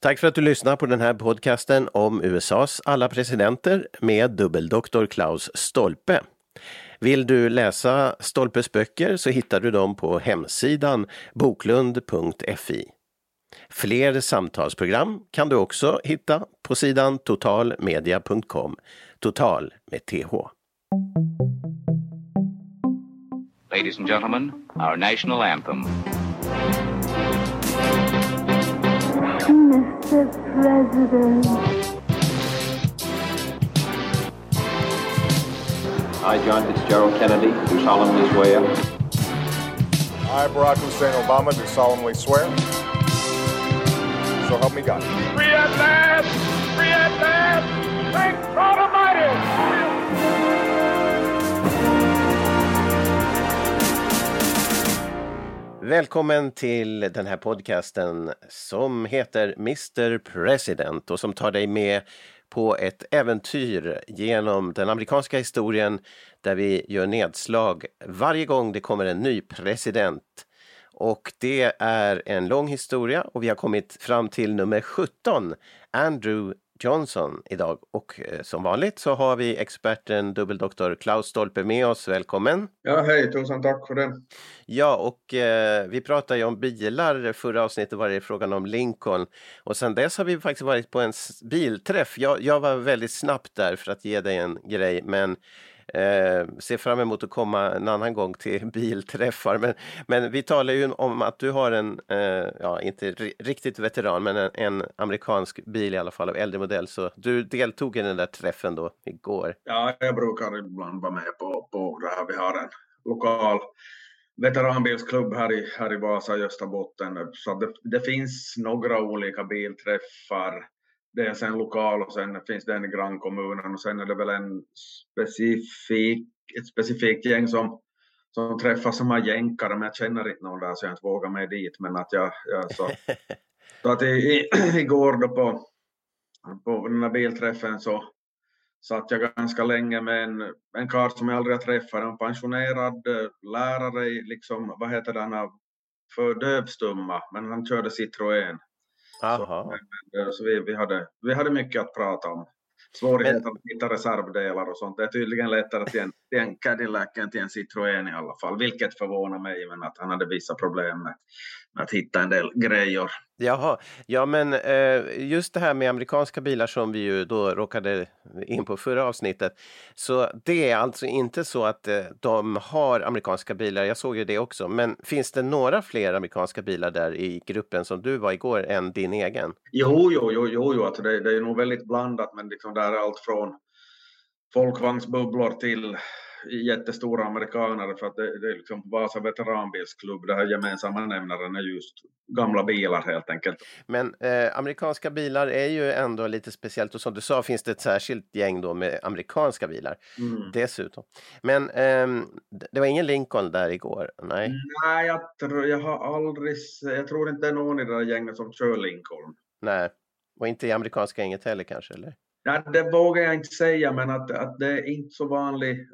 Tack för att du lyssnar på den här podcasten om USAs alla presidenter med dubbeldoktor Klaus Stolpe. Vill du läsa Stolpes böcker så hittar du dem på hemsidan boklund.fi. Fler samtalsprogram kan du också hitta på sidan totalmedia.com. Total med TH. Ladies and gentlemen, our national anthem. Mr. President, I, John Fitzgerald Kennedy, do solemnly swear I, Barack Hussein Obama, do solemnly swear. So help me God. Free at last! Free at last! Thank God Almighty! Välkommen till den här podcasten som heter Mr President och som tar dig med på ett äventyr genom den amerikanska historien där vi gör nedslag varje gång det kommer en ny president. Och det är en lång historia och vi har kommit fram till nummer 17, Andrew Johnson idag. Och eh, som vanligt så har vi experten dubbeldoktor Klaus Stolpe med oss. Välkommen! Ja, hej, tusen tack för det. Ja, och eh, vi pratade ju om bilar. Förra avsnittet var det frågan om Lincoln. Och sen dess har vi faktiskt varit på en bilträff. Jag, jag var väldigt snabbt där för att ge dig en grej, men eh, ser fram emot att komma en annan gång till bilträffar. Men, men vi talar ju om att du har en, eh, ja inte riktigt veteran, men en, en amerikansk bil i alla fall av äldre modell. Så du deltog i den där träffen då igår. Ja, jag brukar ibland vara med på, på det här. Vi har en lokal veteranbilsklubb här i, här i Vasa, i Österbotten. Så det, det finns några olika bilträffar. Det är sen lokal och sen finns det en i grannkommunen och sen är det väl en specifik, ett specifikt gäng som, som träffas som har jänkare, men jag känner inte någon där så jag inte vågar mig dit. Men att jag, jag så, så att i, i, igår då på, på den här bilträffen så satt jag ganska länge med en, en karl som jag aldrig har träffat, en pensionerad eh, lärare i, liksom, vad heter den, för dövstumma, men han körde Citroën. Aha. Så, eh, Så vi, vi, hade, vi hade mycket att prata om. Svårigheten att hitta reservdelar och sånt. Det är tydligen lättare till en, till en Cadillac än till en Citroën i alla fall, vilket förvånar mig, men att han hade vissa problem med, med att hitta en del grejer. Jaha, ja men eh, just det här med amerikanska bilar som vi ju då råkade in på förra avsnittet. Så det är alltså inte så att eh, de har amerikanska bilar, jag såg ju det också. Men finns det några fler amerikanska bilar där i gruppen som du var igår än din egen? Jo, jo, jo, jo, jo alltså det, det är nog väldigt blandat, men liksom där är allt från folkvagnsbubblor till jättestora amerikanare för att det, det är liksom Vasa veteranbilsklubb, det här gemensamma nämnaren är just gamla bilar helt enkelt. Men eh, amerikanska bilar är ju ändå lite speciellt och som du sa finns det ett särskilt gäng då med amerikanska bilar Mm. dessutom. Men ehm, det var ingen Lincoln där igår? Nej. Nej, jag, tror, jag har aldrig, jag tror inte det är någon i det där gänget som kör Lincoln. Nej. Och inte i amerikanska gänget heller kanske? Eller? Nej, det vågar jag inte säga, men att, att det är inte så vanlig,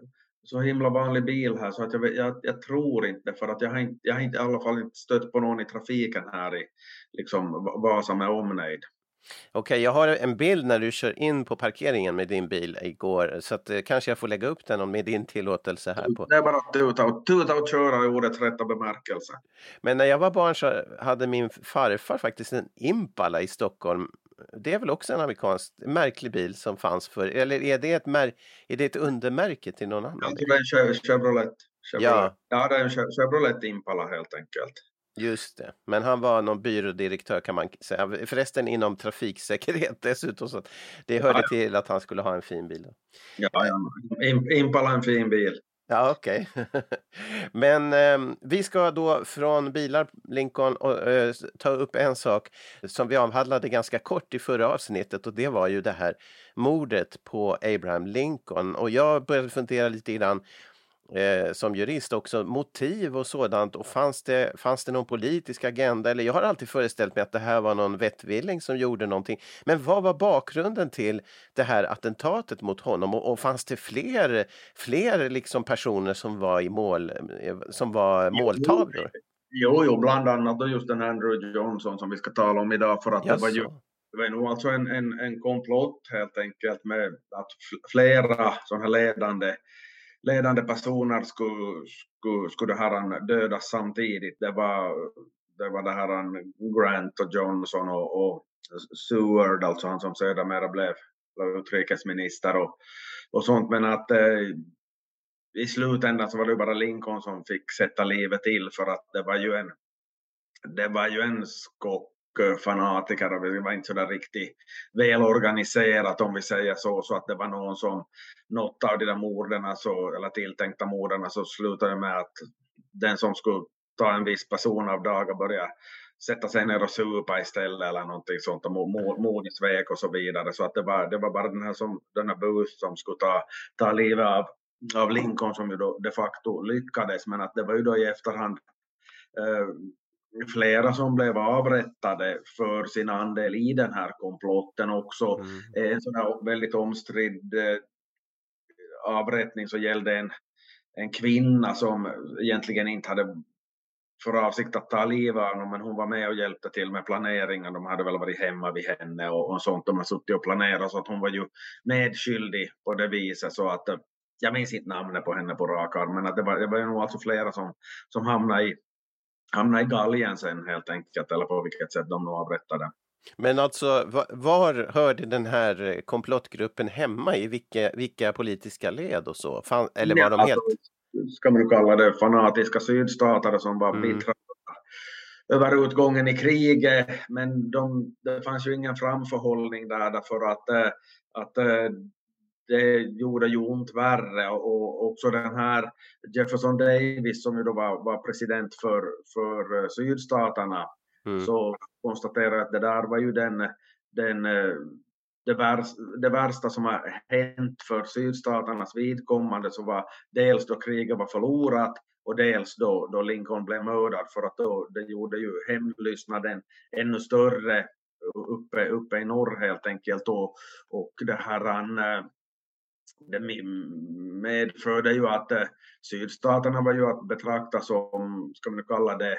så himla vanlig bil här, så att jag, jag, jag tror inte, för att jag har inte, jag har inte i alla fall inte stött på någon i trafiken här i liksom Va- Vasa med omnejd. Okej, jag har en bild när du kör in på parkeringen med din bil igår så att eh, kanske jag får lägga upp den med din tillåtelse här på. Det är bara att tuta och, tuta och köra i ordets rätta bemärkelse. Men när jag var barn så hade min farfar faktiskt en Impala i Stockholm. Det är väl också en amerikansk märklig bil som fanns för, eller är det ett, mär, är det ett undermärke till någon annan? Tror det är en Chev- Chevrolet. Chevrolet. Ja. ja, det är en Chev- Chevrolet Impala helt enkelt. Just det, men han var någon byrådirektör kan man säga. Förresten inom trafiksäkerhet dessutom. Så det hörde Ja, till att han skulle ha en fin bil. Ja, ja. Im- Impala är en fin bil. Ja, okej. Men eh, vi ska då från bilar, Lincoln, och, eh, ta upp en sak som vi avhandlade ganska kort i förra avsnittet och det var ju det här mordet på Abraham Lincoln. Och jag började fundera lite grann eh, som jurist också, motiv och sådant. Och fanns det, fanns det någon politisk agenda? Eller jag har alltid föreställt mig att det här var någon vettvilling som gjorde någonting. Men vad var bakgrunden till det här attentatet mot honom? Och, och fanns det fler, fler liksom personer som var i mål, eh, som var måltavlor? Jo, jo, bland annat just den Andrew Johnson som vi ska tala om idag för att det var ju det var nog alltså en, en, en komplott helt enkelt med att flera sådana här ledande, ledande personer skulle, skulle, skulle här dödas samtidigt. Det var, det var det här Grant och Johnson och, och Seward, alltså han som sedermera blev, blev utrikesminister och, och sånt. Men att eh, i slutändan så var det bara Lincoln som fick sätta livet till för att det var ju en, det var ju en skock fanatiker och det var inte sådär riktigt välorganiserat om vi säger så, så att det var någon som, något av de där morden, så, eller tilltänkta morden, så slutade med att den som skulle ta en viss person av dagen började sätta sig ner och supa istället eller någonting sånt och modigt svek och så vidare. Så att det var, det var bara den här, som, den här Booth som skulle ta, ta livet av, av Lincoln som ju då de facto lyckades men att det var ju då i efterhand eh, flera som blev avrättade för sin andel i den här komplotten också. Mm. En sån här väldigt omstridd eh, avrättning så gällde en, en kvinna som egentligen inte hade för avsikt att ta livet av honom, men hon var med och hjälpte till med planeringen. De hade väl varit hemma vid henne och, och sånt. De har suttit och planerat så att hon var ju medskyldig på det viset så att jag minns inte namnet på henne på rak arm, men att det var, det var ju nog alltså flera som, som hamnade i, hamnade i galgen sen helt enkelt, eller på vilket sätt de nu avrättade. Men alltså, var hörde den här komplottgruppen hemma i? Vilka, vilka politiska led och så? Fan, eller var ja, de helt... Alltså, ska man kalla det, fanatiska sydstater som var mm. bittra över utgången i kriget. Men de, det fanns ju ingen framförhållning där därför att, eh, att eh, det gjorde ju ont värre och också den här Jefferson Davis som ju då var, var president för, för eh, sydstaterna. Mm. så konstaterade att det där var ju den, den det, värsta, det värsta som har hänt för sydstaternas vidkommande. Så var dels då kriget var förlorat och dels då, då Lincoln blev mördad för att då, det gjorde ju hämndlystnaden ännu större uppe, uppe i norr helt enkelt och, och det här eh, det medförde ju att eh, sydstaterna var ju att betrakta som, ska man kalla det,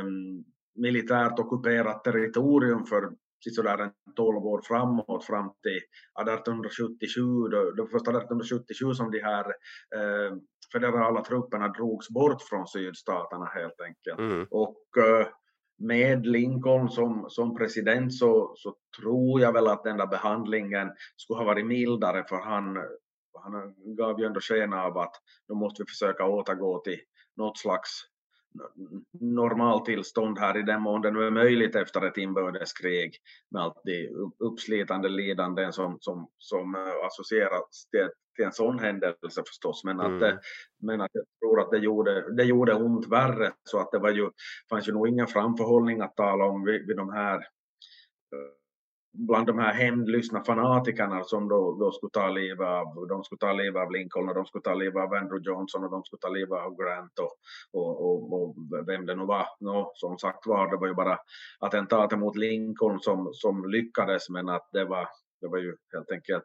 um, militärt ockuperat territorium för sådär en 12 år framåt fram till 1877, då, då först 1877 som de här eh, federala trupperna drogs bort från sydstaterna helt enkelt. Mm. Och eh, med Lincoln som, som president så, så tror jag väl att den där behandlingen skulle ha varit mildare för han, han gav ju ändå sken av att då måste vi försöka återgå till något slags normaltillstånd här i den mån det nu är möjligt efter ett inbördeskrig med allt det uppslitande lidanden som, som, som eh, associeras till, till en sån händelse förstås. Men att, mm. men att jag tror att det gjorde, det gjorde ont värre så att det var ju, fanns ju nog ingen framförhållning att tala om vid, vid de här eh, bland de här hämndlystna fanatikerna som då, då skulle ta livet av, de skulle ta livet av Lincoln och de skulle ta livet av Andrew Johnson och de skulle ta livet av Grant och, och, och, och vem det nu var. No, som sagt var, det var ju bara attentatet mot Lincoln som, som lyckades men att det var, det var ju helt enkelt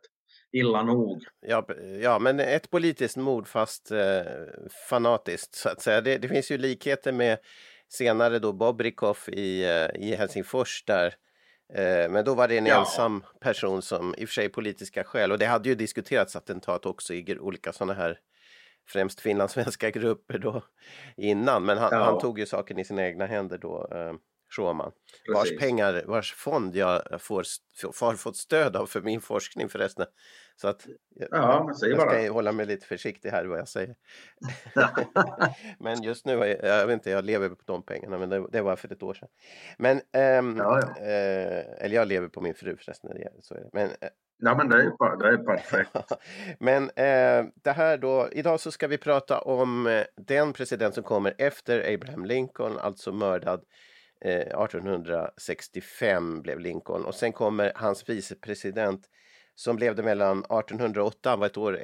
illa nog. Ja, ja men ett politiskt mord fast eh, fanatiskt så att säga. Det, det, finns ju likheter med senare då Bobrikov i, eh, i Helsingfors där Eh, men då var det en ja. ensam person som i och för sig politiska skäl och det hade ju diskuterats attentat också i olika sådana här främst finlandssvenska grupper då innan men han, ja. han, tog ju saken i sina egna händer då eh, Schåman. Vars pengar, vars fond jag får, har fått stöd av för min forskning förresten. Så att ja, jag, jag ska bara. hålla mig lite försiktig här vad jag säger. men just nu, jag vet inte, jag lever på de pengarna, men det, det var för ett år sedan. Men, ähm, ja, ja. Äh, eller jag lever på min fru förresten, så är det. Men, äh, Ja, men det är, det är perfekt. men äh, det här då, idag så ska vi prata om den president som kommer efter Abraham Lincoln, alltså mördad 1865 blev Lincoln och sen kommer hans vicepresident som levde mellan 1808, han var ett år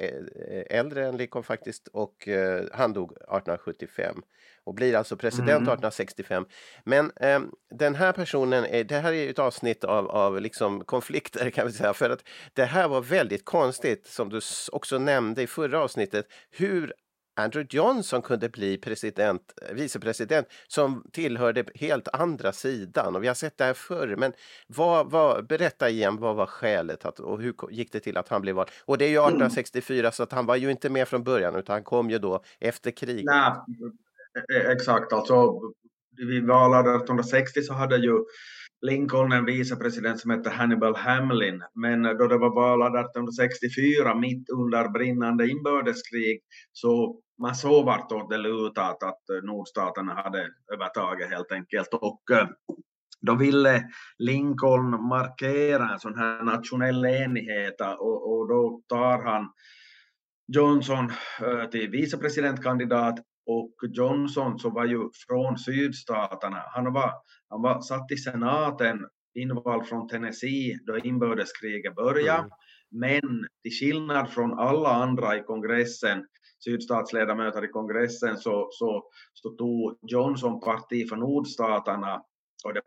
äldre än Lincoln faktiskt, och eh, han dog 1875 och blir alltså president mm. 1865. Men eh, den här personen, är, det här är ett avsnitt av, av liksom konflikter kan vi säga, för att det här var väldigt konstigt som du också nämnde i förra avsnittet, hur Andrew Johnson kunde bli president, vicepresident som tillhörde helt andra sidan. Och vi har sett det här förr. Men vad, vad, berätta igen, vad var skälet att, och hur gick det till att han blev vald? Och det är ju 1864 mm. så att han var ju inte med från början utan han kom ju då efter kriget. Nej, e-, exakt. Alltså, vid valet 1860 så hade ju Lincoln en vicepresident som hette Hannibal Hamlin, men då det var val 1864 mitt under brinnande inbördeskrig så man såg vartåt det lutade att eh, nordstaterna hade övertaget helt enkelt och eh, då ville Lincoln markera en sån här nationell enighet och, och då tar han Johnson eh, till vicepresidentkandidat och Johnson som var ju från sydstaterna, han var, han var satt i senaten invald från Tennessee då inbördeskriget började. Mm. Men till skillnad från alla andra i kongressen, sydstatsledamöter i kongressen, så, så, så tog Johnson parti för nordstaterna. Och det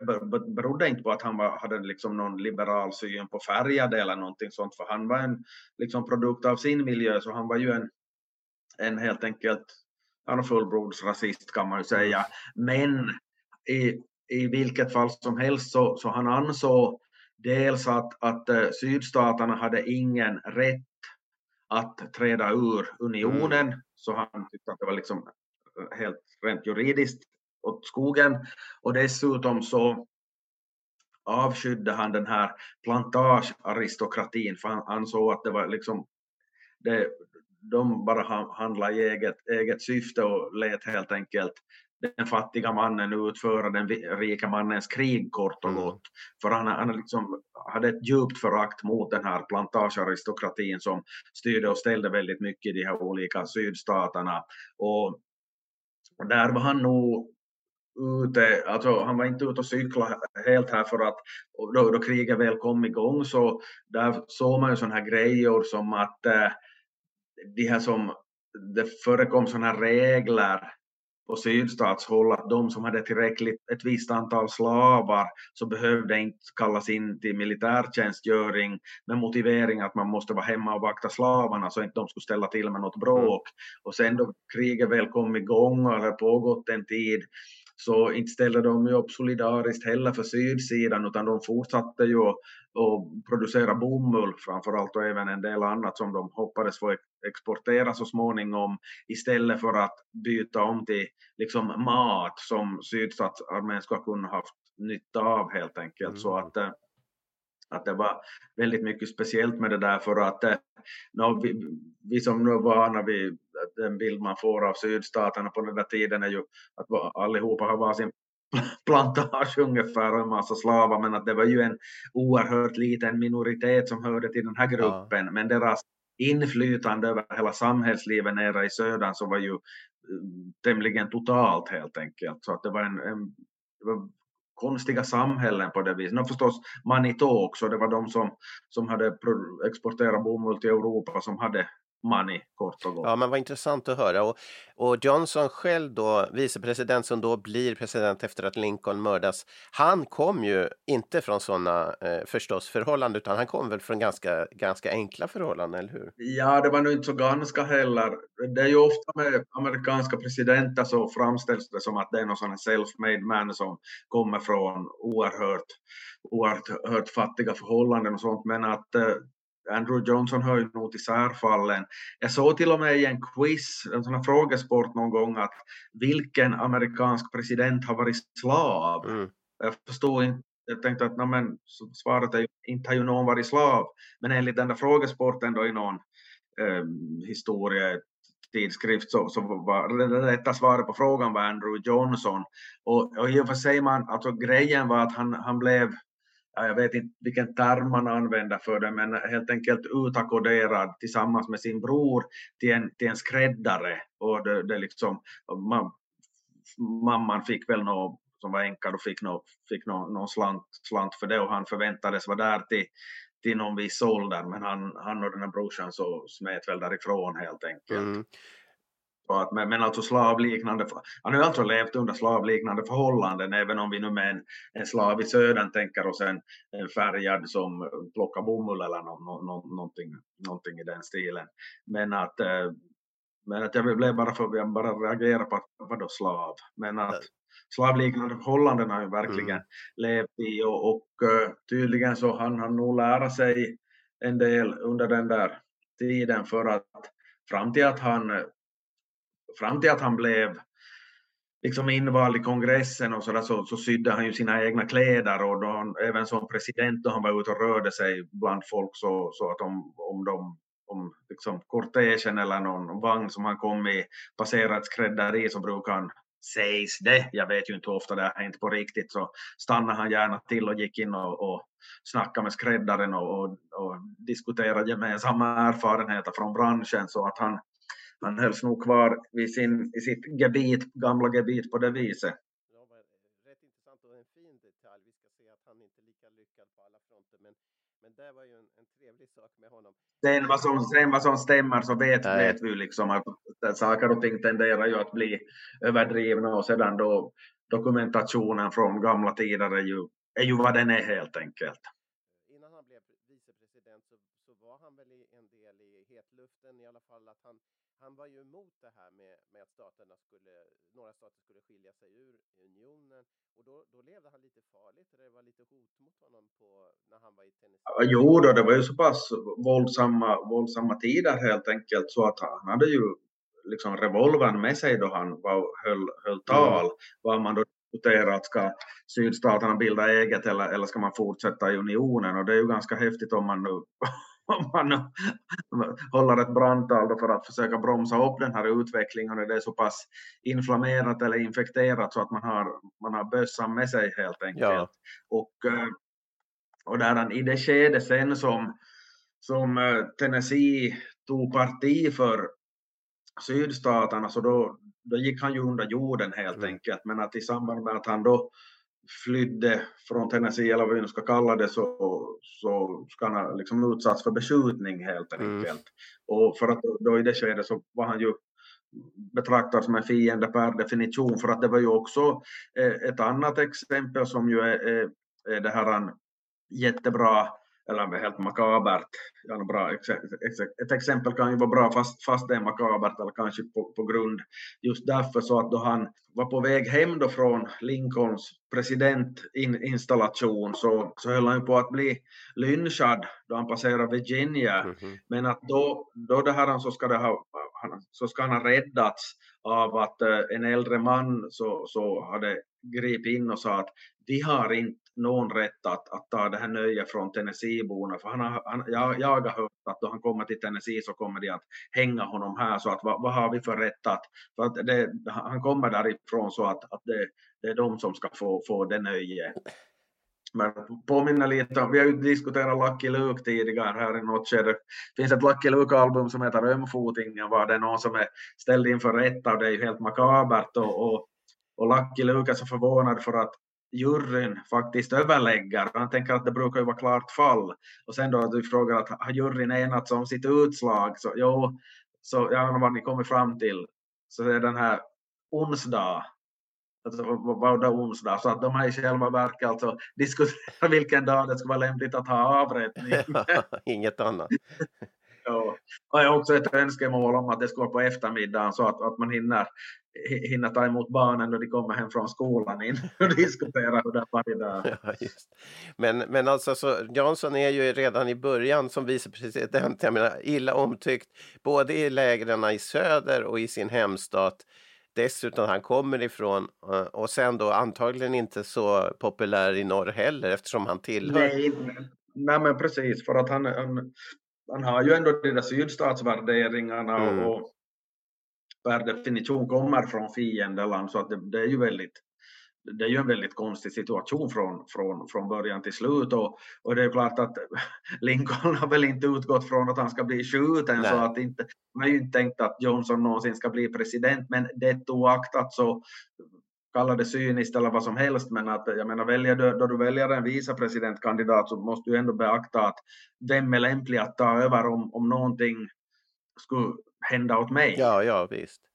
berodde inte på att han var, hade liksom någon liberal syn på färgade eller någonting sånt, för han var en liksom produkt av sin miljö, så han var ju en, en helt enkelt han fullblodsrasist kan man ju säga. Men i, i vilket fall som helst så, så han ansåg dels att, att uh, sydstaterna hade ingen rätt att träda ur unionen, mm. så han tyckte att det var liksom helt rent juridiskt åt skogen. Och dessutom så avskydde han den här plantagearistokratin för han ansåg att det var liksom det, de bara handlade i eget, eget syfte och lät helt enkelt den fattiga mannen utföra den rika mannens krig kort och mm. gott. För han, han liksom hade ett djupt förakt mot den här plantagearistokratin som styrde och ställde väldigt mycket i de här olika sydstaterna. Och, och där var han nog ute, alltså han var inte ute och cykla helt här för att då, då kriget väl kom igång så där såg man ju sådana här grejer som att eh, de här som, det förekom sådana här regler på sydstatshåll att de som hade tillräckligt ett visst antal slavar så behövde inte kallas in till militärtjänstgöring med motivering att man måste vara hemma och vakta slavarna så inte de skulle ställa till med något bråk. Och sen då kriget väl kom igång och hade pågått en tid så inte ställde de ju upp solidariskt heller för sydsidan utan de fortsatte ju att producera bomull framförallt och även en del annat som de hoppades få exportera så småningom istället för att byta om till liksom mat som sydstatsarmén ska kunna haft nytta av helt enkelt. Mm. Så att eh, att det var väldigt mycket speciellt med det där för att eh, no, vi, vi som nu är vana vid den bild man får av sydstaterna på den där tiden är ju att allihopa har varsin plantage ungefär och en massa slavar men att det var ju en oerhört liten minoritet som hörde till den här gruppen ja. men deras inflytande över hela samhällslivet nere i södern så var ju eh, tämligen totalt helt enkelt så att det var en, en det var konstiga samhällen på det viset. No, förstås Manitou också, det var de som, som hade exporterat bomull till Europa som hade money kort och gott. Ja, men vad intressant att höra. Och, och Johnson själv då, vicepresident som då blir president efter att Lincoln mördas, han kom ju inte från sådana eh, förstås förhållanden, utan han kom väl från ganska, ganska enkla förhållanden, eller hur? Ja, det var nog inte så ganska heller. Det är ju ofta med amerikanska presidenter så framställs det som att det är någon sån self-made man som kommer från oerhört, oerhört fattiga förhållanden och sånt, men att eh, Andrew Johnson hör ju nog till särfallen. Jag såg till och med i en quiz, en sån här frågesport någon gång, att vilken amerikansk president har varit slav? Mm. Jag förstod inte, jag tänkte att men, svaret är ju, inte har ju någon varit slav, men enligt den där frågesporten då i någon eh, historia tidskrift så, så var det rätta svaret på frågan var Andrew Johnson. Och, och i och för sig, man, alltså grejen var att han, han blev jag vet inte vilken term man använder för det, men helt enkelt utakoderad tillsammans med sin bror till en, till en skräddare. Och det, det liksom, man, mamman fick väl något som var änka och fick, någon, fick någon, någon slant, slant för det och han förväntades vara där till, till någon viss ålder men han, han och den här brorsan så smet väl därifrån helt enkelt. Mm. Att, men, men alltså slavliknande, han har ju alltså levt under slavliknande förhållanden, även om vi nu med en, en slav i södern tänker oss en, en färgad som plockar bomull eller no, no, no, någonting, någonting i den stilen. Men att, eh, Men att jag blev bara för jag bara reagera på att vadå slav? Men att slavliknande förhållanden har ju verkligen Mm. levt i och, och eh, tydligen så han han nog lära sig en del under den där tiden för att fram till att han eh, fram till att han blev liksom invald i kongressen och så, där, så, så sydde han ju sina egna kläder och då han, även som president då han var ute och rörde sig bland folk så, så att om, om de om liksom kortegen eller någon vagn som han kom i passerade ett skrädderi så brukar han sägs det, jag vet ju inte hur ofta det är inte på riktigt, så stannade han gärna till och gick in och, och snackade med skräddaren och, och, och diskuterade gemensamma erfarenheter från branschen så att han, han hölls nog kvar vid sin, i sitt gebit, gamla gebit på det viset. Ja, rätt intressant och en fin detalj. Vi ska se att han inte är lika lyckad på alla fronter, men, men det var ju en, en trevlig sak med honom. Sen vad som, sen vad som stämmer så vet, Nej. vet vi ju liksom att, att saker och ting tenderar ju att bli överdrivna och sedan då dokumentationen från gamla tider är ju, är ju vad den är helt enkelt. Innan han blev vicepresident så, så var han väl i en del i hetluften i alla fall att han, han var ju emot det här med, med att staterna skulle, några stater skulle skilja sig ur unionen och då, då levde han lite farligt det var lite hot mot honom på, när han var i Tennessee. Ja, Jo då, det var ju så pass våldsamma, våldsamma tider helt enkelt så att han hade ju liksom revolvern med sig då han var, höll, höll tal. Vad man då diskuterar att ska sydstaterna bilda eget eller, eller ska man fortsätta i unionen och det är ju ganska häftigt om man nu om man håller ett brandtal då för att försöka bromsa upp den här utvecklingen och det är så pass inflammerat eller infekterat så att man har, man har bössan med sig helt enkelt. Ja. Och, eh, och där i det skede sen som, som eh, Tennessee tog parti för sydstaterna så då, då gick han ju under jorden helt Mm. enkelt. Men att i samband med att han då flydde från Tennessee eller vad vi nu ska kalla det så, så ska han ha liksom utsatts för beskjutning helt Mm. enkelt. Och för att då, i det skedet så var han ju betraktad som en fiende per definition för att det var ju också eh, ett annat exempel som ju är, är, är det här en jättebra eller helt makabert. Ja, bra, ett exempel kan ju vara bra fast, fast det är makabert eller kanske på, på grund just därför så att då han var på väg hem då från Lincolns presidentinstallation så, så höll han ju på att bli lynchad då han passerade Virginia. Mhm. Men att då, då det här så ska, det ha, så ska han ha räddats av att eh, en äldre man så, så hade gripit in och sa att vi har inte någon rätt att, att ta det här nöjet från Tennesseeborna för han har, han, jag, jag har hört att då han kommer till Tennessee så kommer de att hänga honom här så att vad, vad har vi för rätt att, för att det, han kommer därifrån så att, att det, det är de som ska få, få det nöjet. Men påminner lite om, vi har ju diskuterat Lucky Luke tidigare här i något skede. Det finns ett Lucky Luke-album som heter Ömfotingen var det är någon som är ställd inför rätta och det är ju helt makabert och, och, och Lucky Luke är så förvånad för att juryn faktiskt överlägger. Han tänker att det brukar ju vara klart fall. Och sen då att du frågar att har juryn enats om sitt utslag? Så jo, så jag vad ni kommer fram till. Så det är den här onsdag alltså, vad vad är onsdag? Så att de har i själva verket alltså diskuterat vilken dag det skulle vara lämpligt att ha avrättning. Inget annat. Ja. Och jag har också ett önskemål om att det ska vara på eftermiddagen så att, att man hinner, hi- hinner ta emot barnen när de kommer hem från skolan in och diskutera hur det har varit där. Ja, just. Men, men alltså, så Johnson är ju redan i början som vicepresident jag menar, illa omtyckt både i lägren i söder och i sin hemstat. Dessutom han kommer ifrån eh, och sen då antagligen inte så populär i norr heller eftersom han tillhör. Nej, nej men precis för att han, han, han har ju ändå de där sydstatsvärderingarna Mm. och, och per definition kommer från fiendeland så att det, det är ju väldigt det är ju en väldigt konstig situation från, från, från början till slut och, och det är klart att Lincoln har väl inte utgått från att han ska bli skjuten Nej. så att inte, man har ju inte tänkt att Johnson någonsin ska bli president men det oaktat så kalla det cyniskt eller vad som helst men att jag menar väljer du, då du väljer en vicepresidentkandidat så måste du ändå beakta att vem är lämplig att ta över om, om någonting skulle hända åt mig. Ja, ja visst.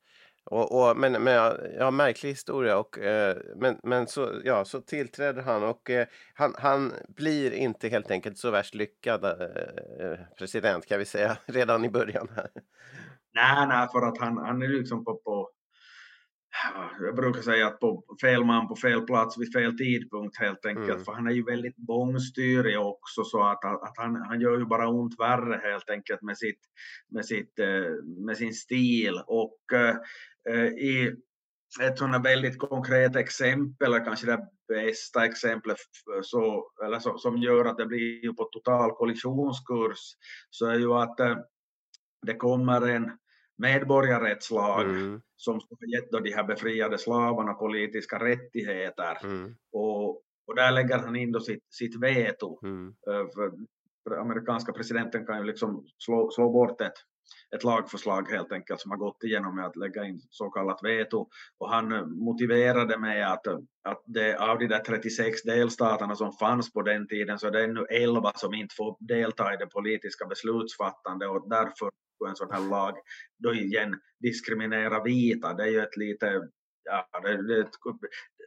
Och, och, men, men ja, ja, märklig historia. Och, eh, men men så, ja, så tillträder han och eh, han, han blir inte helt enkelt så värst lyckad eh, eh president kan vi säga redan i början. här. nej, nej, för att han, han är liksom på, på jag brukar säga att på fel man på fel plats vid fel tidpunkt helt enkelt, mm. för han är ju väldigt bångstyrig också så att, att han, han gör ju bara ont värre helt enkelt med, sitt, med, sitt, eh, med sin stil och eh, i ett sådant väldigt konkret exempel, eller kanske det bästa exemplet så, eller så, som gör att det blir på total kollisionskurs, så är ju att eh, det kommer en medborgarrättslag mm. som har gett de här befriade slavarna politiska rättigheter. Mm. Och, och där lägger han in då sitt, sitt veto. Mm. Eh, för, för amerikanska presidenten kan ju liksom slå, slå bort ett, ett lagförslag helt enkelt som har gått igenom med att lägga in så kallat veto. Och han motiverade med att, att det, av de där 36 delstaterna som fanns på den tiden så är det ännu 11 som inte får delta i det politiska beslutsfattande och därför en sån här lag då igen diskriminera vita. Det är ju ett lite ja, det, det,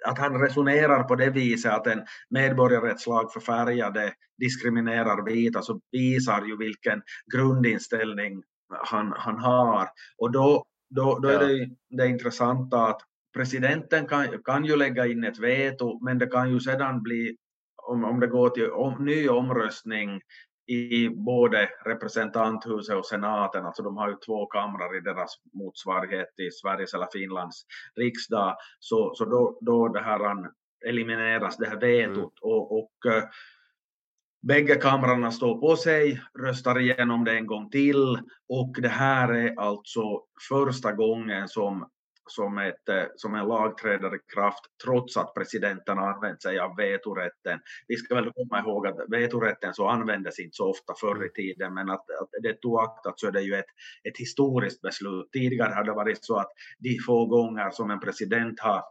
att han resonerar på det viset att en medborgarrättslag för färgade diskriminerar vita så visar ju vilken grundinställning han, han har. Och då, då, då är det, det intressanta att presidenten kan, kan ju lägga in ett veto men det kan ju sedan bli om, om det går till om, ny omröstning i både representanthuset och senaten, alltså de har ju två kamrar i deras motsvarighet i Sveriges eller Finlands riksdag, så, så då, då det här elimineras, det här vetot. Mm. Och, och uh, bägge kamrarna står på sig, röstar igenom det en gång till och det här är alltså första gången som som, ett, eh, som en lag träder i kraft trots att presidenten har använt sig av vetorätten. Vi ska väl komma ihåg att vetorätten så användes inte så ofta förr i tiden men att, att det oaktat så är det ju ett, ett historiskt beslut. Tidigare har det varit så att de få gånger som en president har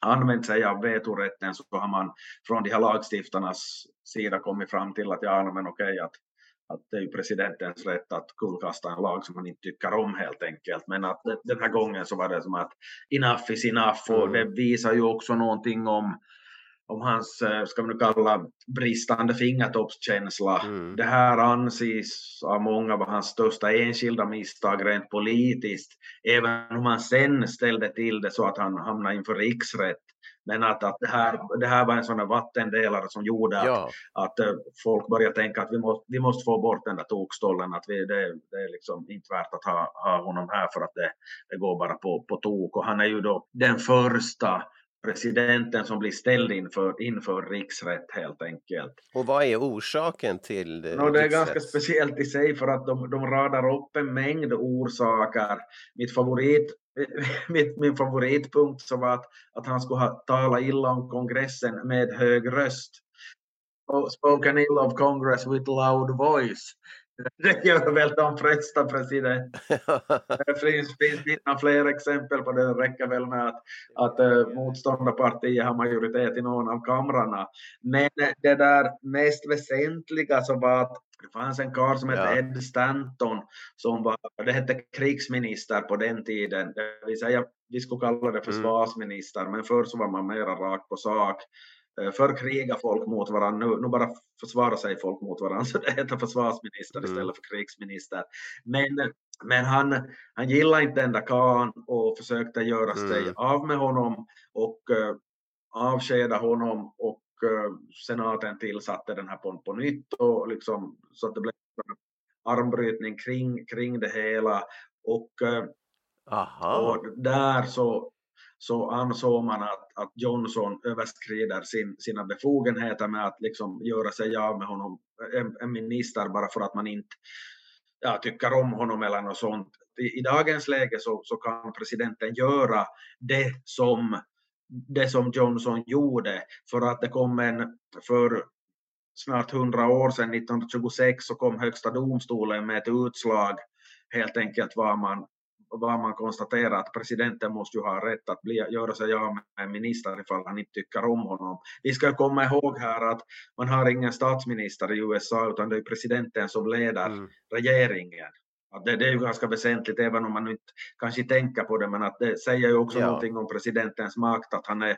använt sig av vetorätten så har man från de här lagstiftarnas sida kommit fram till att ja, men okej, att att det är presidentens rätt att kullkasta en lag som han inte tycker om helt enkelt. Men att den här gången så var det som att enough is enough och mm. det visar ju också någonting om om hans, eh, ska man nu kalla bristande fingertoppskänsla. Mm. Det här anses av många vara hans största enskilda misstag rent politiskt. Även om han sen ställde till det så att han hamnade inför riksrätt men att, att det, här, det här var en sån vattendelare som gjorde att, ja. att uh, folk började tänka att vi måste, vi måste få bort den där tokstollen, att vi, det, det är liksom inte värt att ha, ha honom här för att det, det går bara på, på tok. Och han är ju då den första presidenten som blir ställd inför, inför riksrätt helt enkelt. Och vad är orsaken till det? No, det är ganska speciellt i sig för att de, de radar upp en mängd orsaker. Mitt favorit mitt, min favoritpunkt så var att, att han skulle ha talat illa om kongressen med hög röst. Spoken ill of Congress with loud voice. Det gör väl de flesta presidenter. det finns, finns fler exempel på det. Det räcker väl med att, att uh, motståndarpartiet har majoritet i någon av kamrarna. Men det där mest väsentliga så var att det fanns en karl som hette ja. Ed Stanton som var, det hette krigsminister på den tiden. Det vill säga, vi skulle kalla det mm. försvarsminister, mm. men förr så var man mera rakt på sak. Eh, förr krigar folk mot varandra, nu, nu bara försvarar sig folk mot varandra, så det heter försvarsminister mm. istället för krigsminister. Men, men han, han gillade inte den där karln och försökte göra sig mm. av med honom och uh, avskeda honom och uh, senaten tillsatte den här på, på nytt och liksom, så att det blev armbrytning kring, kring det hela och, uh, och där så så ansåg man att, att Johnson överskrider sin, sina befogenheter med att liksom göra sig av med honom, en, en minister bara för att man inte ja, tycker om honom eller något sånt. I, i dagens läge så, så kan presidenten göra det som, det som Johnson gjorde för att det kom en, för snart hundra år sedan, 1926, så kom högsta domstolen med ett utslag helt enkelt var man var man konstaterar att presidenten måste ju ha rätt att bli, göra sig av med en minister ifall han inte tycker om honom. Vi ska komma ihåg här att man har ingen statsminister i USA utan det är presidenten som leder mm. regeringen. Att det, det, är ju ganska väsentligt även om man inte kanske tänker på det men att det säger ju också ja. någonting om presidentens makt att han är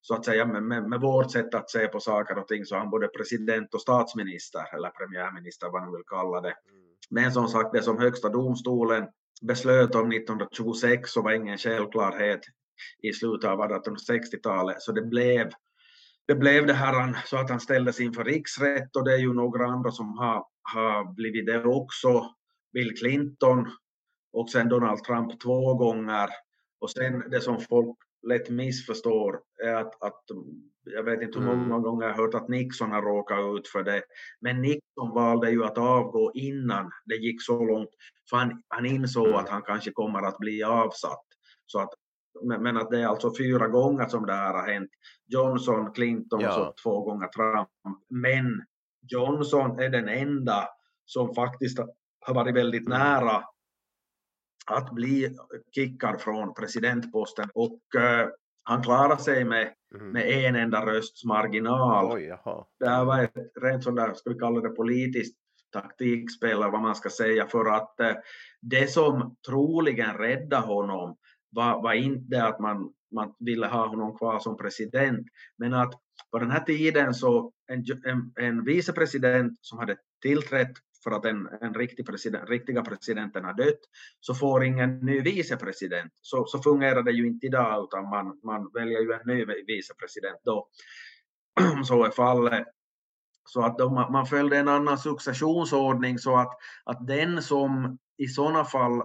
så att säga med, med, med vårt sätt att se på saker och ting så är han både president och statsminister eller premiärminister vad man vill kalla det. Mm. Men som sagt det som högsta domstolen beslöt om 1926 så var ingen självklarhet i slutet av 1860-talet. Så det blev, det blev det här så att han ställdes inför riksrätt och det är ju några andra som har, har blivit det också. Bill Clinton och sen Donald Trump två gånger. Och sen det som folk lätt missförstår är att, att jag vet inte hur många mm. gånger jag har hört att Nixon har råkat ut för det. Men Nixon valde ju att avgå innan det gick så långt. För han, han insåg mm. att han kanske kommer att bli avsatt. Så att, men att det är alltså fyra gånger som det här har hänt. Johnson, Clinton ja. så två gånger Trump. Men Johnson är den enda som faktiskt har varit väldigt mm. nära att bli kickad från presidentposten och uh, han klarade sig med, mm. med en enda rösts marginal. Oj, jaha. Det här var ett rent sånt där, ska vi kalla det politiskt taktikspel eller vad man ska säga för att uh, det som troligen räddade honom var, var inte att man, man ville ha honom kvar som president, men att på den här tiden så en, en, en vicepresident som hade tillträtt för att en, en riktig president, riktiga presidenten har dött, så får ingen ny vicepresident. Så, så fungerar det ju inte idag, utan man, man väljer ju en ny vicepresident då. så är fallet. Så att de, man följde en annan successionsordning så att, att den som i sådana fall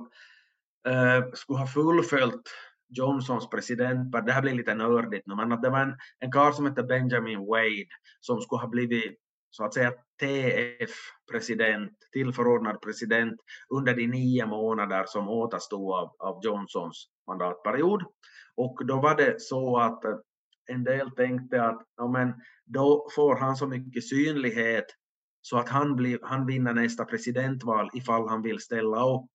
eh, skulle ha fullföljt Johnsons president, det här blir lite nördigt nu, men att det var en, en karl som hette Benjamin Wade som skulle ha blivit så att säga TF-president, tillförordnad president under de nio månader som återstod av, av Johnsons mandatperiod. Och då var det så att eh, en del tänkte att ja, men då får han så mycket synlighet så att han, blir, han vinner nästa presidentval ifall han vill ställa upp.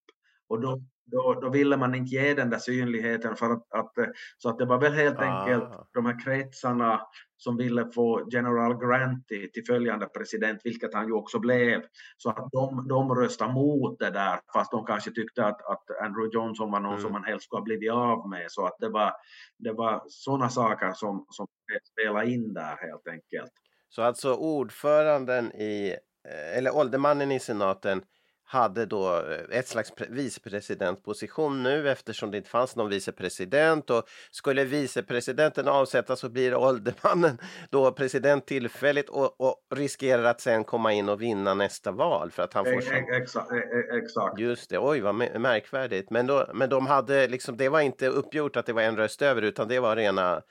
Och då då, då ville man inte ge den där synligheten för att, att så att det var väl helt ah. enkelt de här kretsarna som ville få General Grant till, till följande president, vilket han ju också blev. Så att de, de röstade mot det där, fast de kanske tyckte att, att Andrew Johnson var någon mm. som man helst skulle ha blivit av med. Så att det var, det var sådana saker som, som spelade in där helt enkelt. Så alltså ordföranden i, eh, eller åldermannen i senaten hade då eh, ett slags vicepresidentposition nu eftersom det inte fanns någon vicepresident och skulle vicepresidenten avsättas så blir åldermannen då president tillfälligt och, och, riskerar att sen komma in och vinna nästa val för att han får... Exakt, exakt. Just det, oj vad märkvärdigt. Men, då, men de hade liksom, det var inte uppgjort att det var en röst över utan det var rena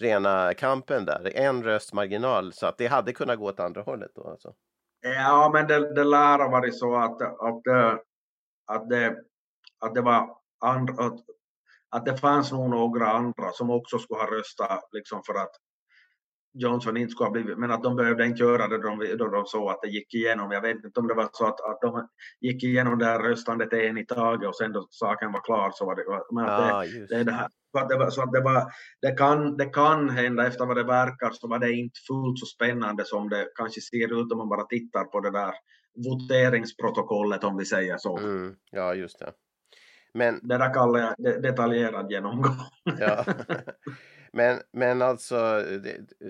rena kampen där, en röst marginal så att det hade kunnat gå åt andra hållet då alltså. Ja, men det, det lär ha varit så att, att, att, det, att det var andra, att, att det fanns nog några andra som också skulle ha röstat liksom för att Johnson inte skulle ha blivit, men att de behövde inte göra det då de, då de såg att det gick igenom. Jag vet inte om det var så att, att de gick igenom det här röstandet en i taget och sen då saken var klar så var det, men att ah, det, det, det här, så att det, var, så att det, var, det, kan, det kan hända efter vad det verkar så var det inte fullt så spännande som det kanske ser ut om man bara tittar på det där voteringsprotokollet om vi säger så. Mm, ja, just det. Men... Det där kallar jag detaljerad genomgång. Ja. Men, men alltså,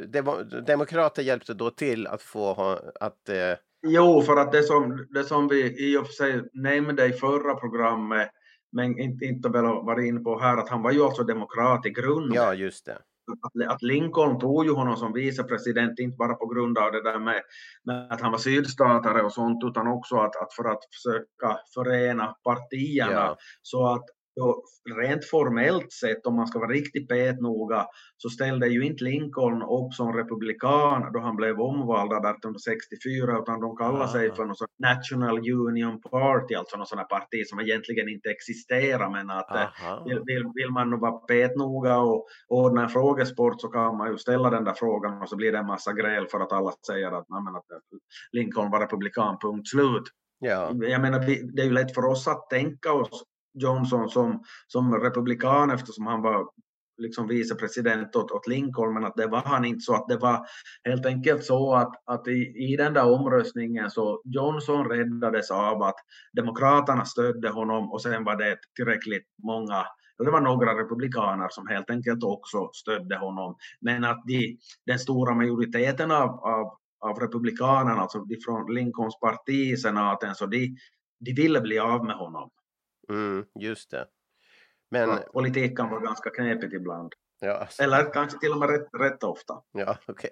de, demokrater hjälpte då till att få att... Eh... Jo, för att det som, det som vi i och för sig nämnde i förra programmet men inte, inte väl varit inne på här, att han var ju alltså demokrat i grunden. Ja, just det. Att, att Lincoln tog ju honom som vicepresident, inte bara på grund av det där med, med att han var sydstatare och sånt, utan också att, att för att försöka förena partierna. Ja. Så att så rent formellt sett, om man ska vara riktigt petnoga, så ställde ju inte Lincoln upp som republikan då han blev omvald 1864, utan de kallar sig för något National Union Party, alltså något sådant parti som egentligen inte existerar, men att eh, vill, vill, vill, man vara petnoga och ordna en frågesport så kan man ju ställa den där frågan och så blir det en massa gräl för att alla säger att, nej, att Lincoln var republikan, punkt slut. Ja. Jag menar, det är ju lätt för oss att tänka oss Johnson som, som republikan eftersom han var liksom vicepresident åt, åt Lincoln, men att det var han inte så att det var helt enkelt så att, att i, i den där omröstningen så Johnson räddades av att demokraterna stödde honom och sen var det tillräckligt många det var några republikaner som helt enkelt också stödde honom. Men att de, den stora majoriteten av, av, av republikanerna, alltså de från Lincolns parti i senaten, så de, de ville bli av med honom. Mm, just det. Men, Ja, Politik kan vara ganska knepigt ibland. ja, alltså, Eller kanske till och med rätt, rätt ofta. ja okej.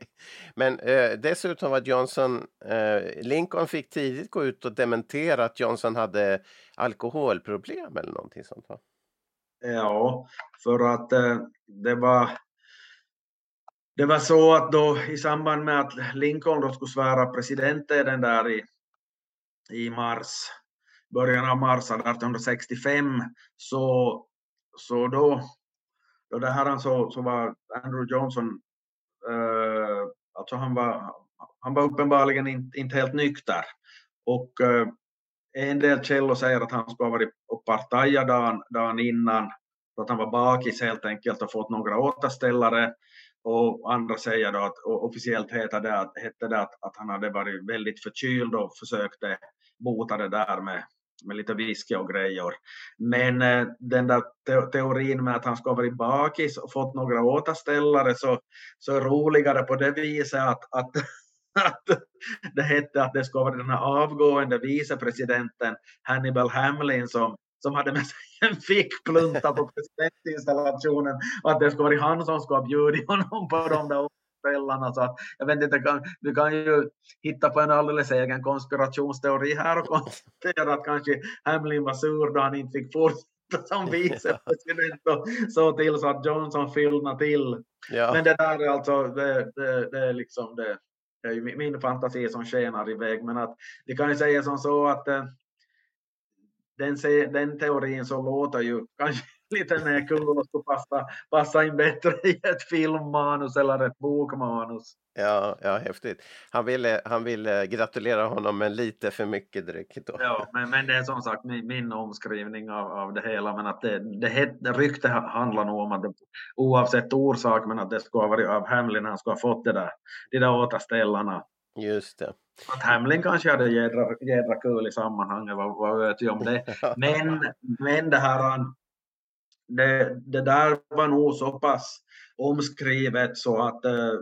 Men eh, dessutom var Johnson, eh, Lincoln fick tidigt gå ut och dementera att Johnson hade alkoholproblem eller någonting sånt va? Ja, för att eh, det var det var så att då i samband med att Lincoln då skulle svära presidenteden där i, i mars, början av mars 1865, så, så då, då det här så, så var Andrew Johnson, eh, alltså han var, han var uppenbarligen inte, inte helt nykter. Och eh, en del källor säger att han skulle ha varit och partajat dagen, dagen innan, för att han var bakis helt enkelt och fått några återställare. Och andra säger då att och officiellt heter det hette det att, att han hade varit väldigt förkyld och försökte bota det där med, med lite whisky och grejer. Men eh, den där te teorin med att han ska ha varit bakis och fått några återställare så, så är roligare på det viset att, att att det hette att det skulle vara den här avgående vicepresidenten Hannibal Hamlin som, som hade med sig en fickplunta på presidentinstallationen och att det skulle vara han som skulle ha bjudit honom på de där kvällarna. Så att, jag vet inte, kan, du kan ju hitta på en alldeles egen konspirationsteori här och konstatera att kanske Hamlin var sur då han inte fick fortsätta som vicepresident och så till så att Johnson fyllnade till. Ja, Men det där är alltså, det, det, det är liksom det, det är ju min- fantasi som skenar iväg. Men att vi kan ju säga som så att eh, den, den teorin så låter ju kanske lite mer kul och skulle passa, passa in bättre i ett filmmanus eller ett bokmanus. ja, ja, häftigt. Han ville, han ville gratulera honom med lite för mycket dryck då. Ja, men, men det är som sagt min, min omskrivning av, av det hela. Men att det, det, het- det rykte ha- handlar nog om att det, oavsett orsak, men att det skulle ha varit av Hamlin, han skulle ha fått det där, de där återställarna. Just det. Att Hamlin kanske hade jädra, jädra kul i sammanhanget, vad, vad vet jag om det. Men, men det här, det, det där var nog så pass omskrivet så att eh,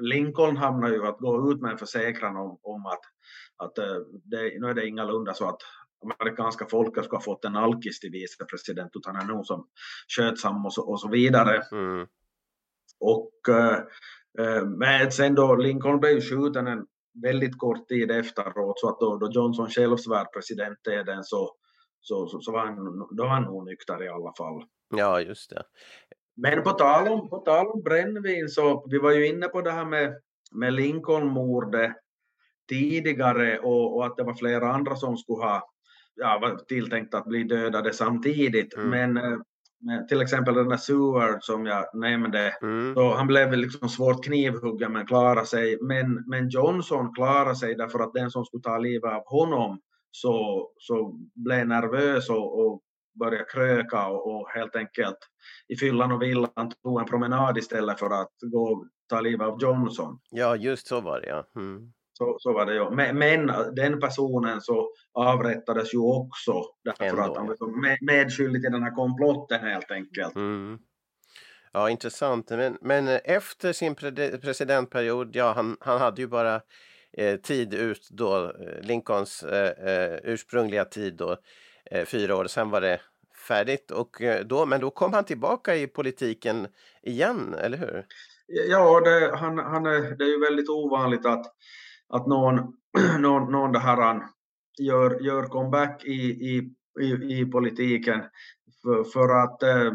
Lincoln hamnade ju att gå ut med en försäkran om, om att, att eh, det, nu är det ingalunda så att amerikanska folket ska ha fått en alkis till vicepresident utan är nog som skötsam och så, och så vidare. Mm. Och eh, men sen då Lincoln blev ju skjuten en väldigt kort tid efteråt så att då, då Johnson själv svär presidenteden så, så, så, så var han, då var han nog nykter i alla fall. Ja, just det. Men på tal om, på tal om brännvin så vi var ju inne på det här med, med Lincoln-mordet tidigare och, och att det var flera andra som skulle ha ja, var tilltänkt att bli dödade samtidigt. Mm. Men, eh, till exempel den där Seward som jag nämnde Mm. så han blev liksom svårt knivhuggen men klarade sig. Men, men Johnson klarade sig därför att den som skulle ta livet av honom så, så blev nervös och, och började kröka och, och helt enkelt i fyllan och villan tog en promenad istället för att gå och ta livet av Johnson. Ja, just så var det ja. Mm. Så, så var det ju. Men, men den personen så avrättades ju också därför Ändå, att han ja. var med, medskyldig till den här komplotten helt enkelt. Mm. Ja, intressant. Men, men efter sin pre- presidentperiod, ja, han, han hade ju bara Eh, tid ut då, eh, Lincolns eh, eh, ursprungliga tid då, eh, fyra år, sen var det färdigt. Och, då, men då kom han tillbaka i politiken igen, eller hur? Ja, det, han, han är, det är ju väldigt ovanligt att, att någon, någon, någon det här, han gör, gör comeback i, i, i, i politiken. För, för att eh,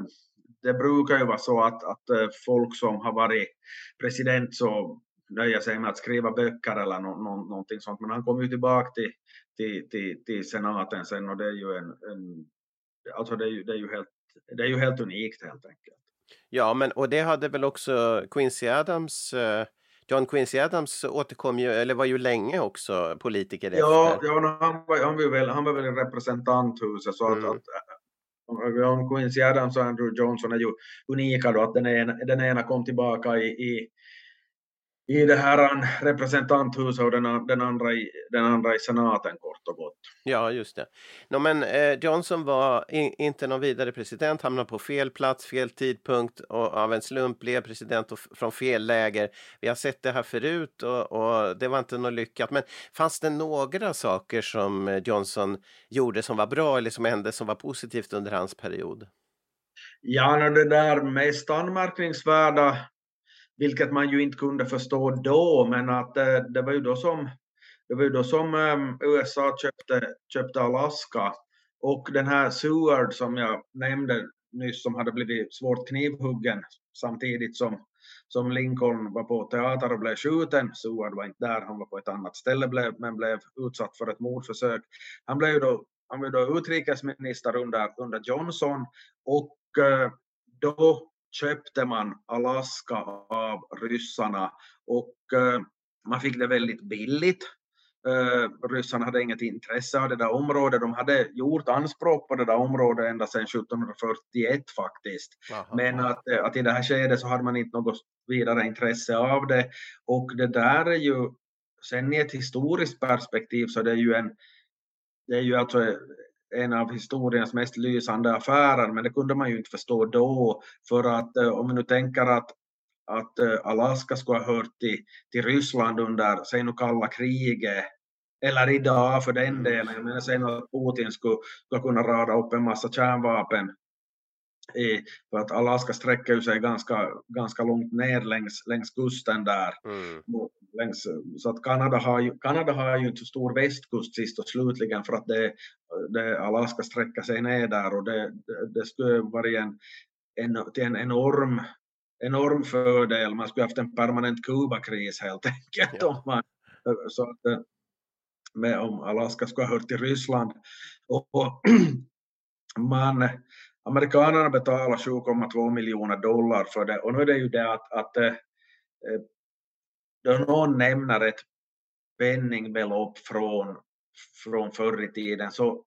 det brukar ju vara så att, att folk som har varit president så nöjer sig med att skriva böcker eller no, no, någonting sånt. Men han kom ju tillbaka till, till, till, till senaten sen och det är ju en, en alltså det är ju, det är ju helt det är ju helt unikt helt enkelt. Ja, men och det hade väl också Quincy Adams, eh, John Quincy Adams återkom ju, eller var ju länge också politiker Ja, efter. ja han, var, han, var väl, han var väl i representanthuset så att, Mm. att John Quincy Adams och Andrew Johnson är ju unika då att den ena, den ena kom tillbaka i, i, i det här representanthuset och den, den, andra i, den andra i senaten kort och gott. Ja, just det. No, men eh, Johnson var i, inte någon vidare president, hamnade på fel plats, fel tidpunkt och av en slump blev president och, från fel läger. Vi har sett det här förut och, och det var inte något lyckat. Men fanns det några saker som eh, Johnson gjorde som var bra eller som hände som var positivt under hans period? Ja, det där mest anmärkningsvärda, vilket man ju inte kunde förstå då, men att eh, det var ju då som, det var ju då som ehm, USA köpte, köpte Alaska och den här Seward som jag nämnde nyss som hade blivit svårt knivhuggen samtidigt som, som Lincoln var på teater och blev skjuten. Seward var inte där, han var på ett annat ställe blev, men blev utsatt för ett mordförsök. Han blev ju då, han blev då utrikesminister under, under Johnson och eh, då köpte man Alaska av ryssarna och eh, man fick det väldigt billigt. Eh, ryssarna hade inget intresse av det där området. De hade gjort anspråk på det där området ända sedan 1741 faktiskt. Jaha. Men att, eh, att i det här skedet så hade man inte något vidare intresse av det. Och det där är ju, sen i ett historiskt perspektiv så det är ju en, det är ju alltså en av historiens mest lysande affärer, men det kunde man ju inte förstå då. För att eh, om vi nu tänker att, att eh, Alaska skulle ha hört till, till Ryssland under, säg nu kalla kriget, eller idag för den delen. Jag menar sen att Putin skulle, skulle kunna rada upp en massa kärnvapen. I, för att Alaska sträcker ju sig ganska, ganska långt ner längs, längs kusten där. Mm. Längs, så att Kanada har, ju, Kanada har ju inte så stor västkust sist och slutligen för att det, det Alaska sträcker sig ner där och det, det, det skulle varit en, en, till en enorm, enorm fördel. Man skulle haft en permanent Kubakris helt enkelt. Ja. Om man, så att, eh, med, om Alaska skulle ha hört till Ryssland. Och, och man, amerikanerna betalar 7,2 miljoner dollar för det och nu är det ju det att, att eh, då någon nämner ett penningbelopp från, från förr i tiden så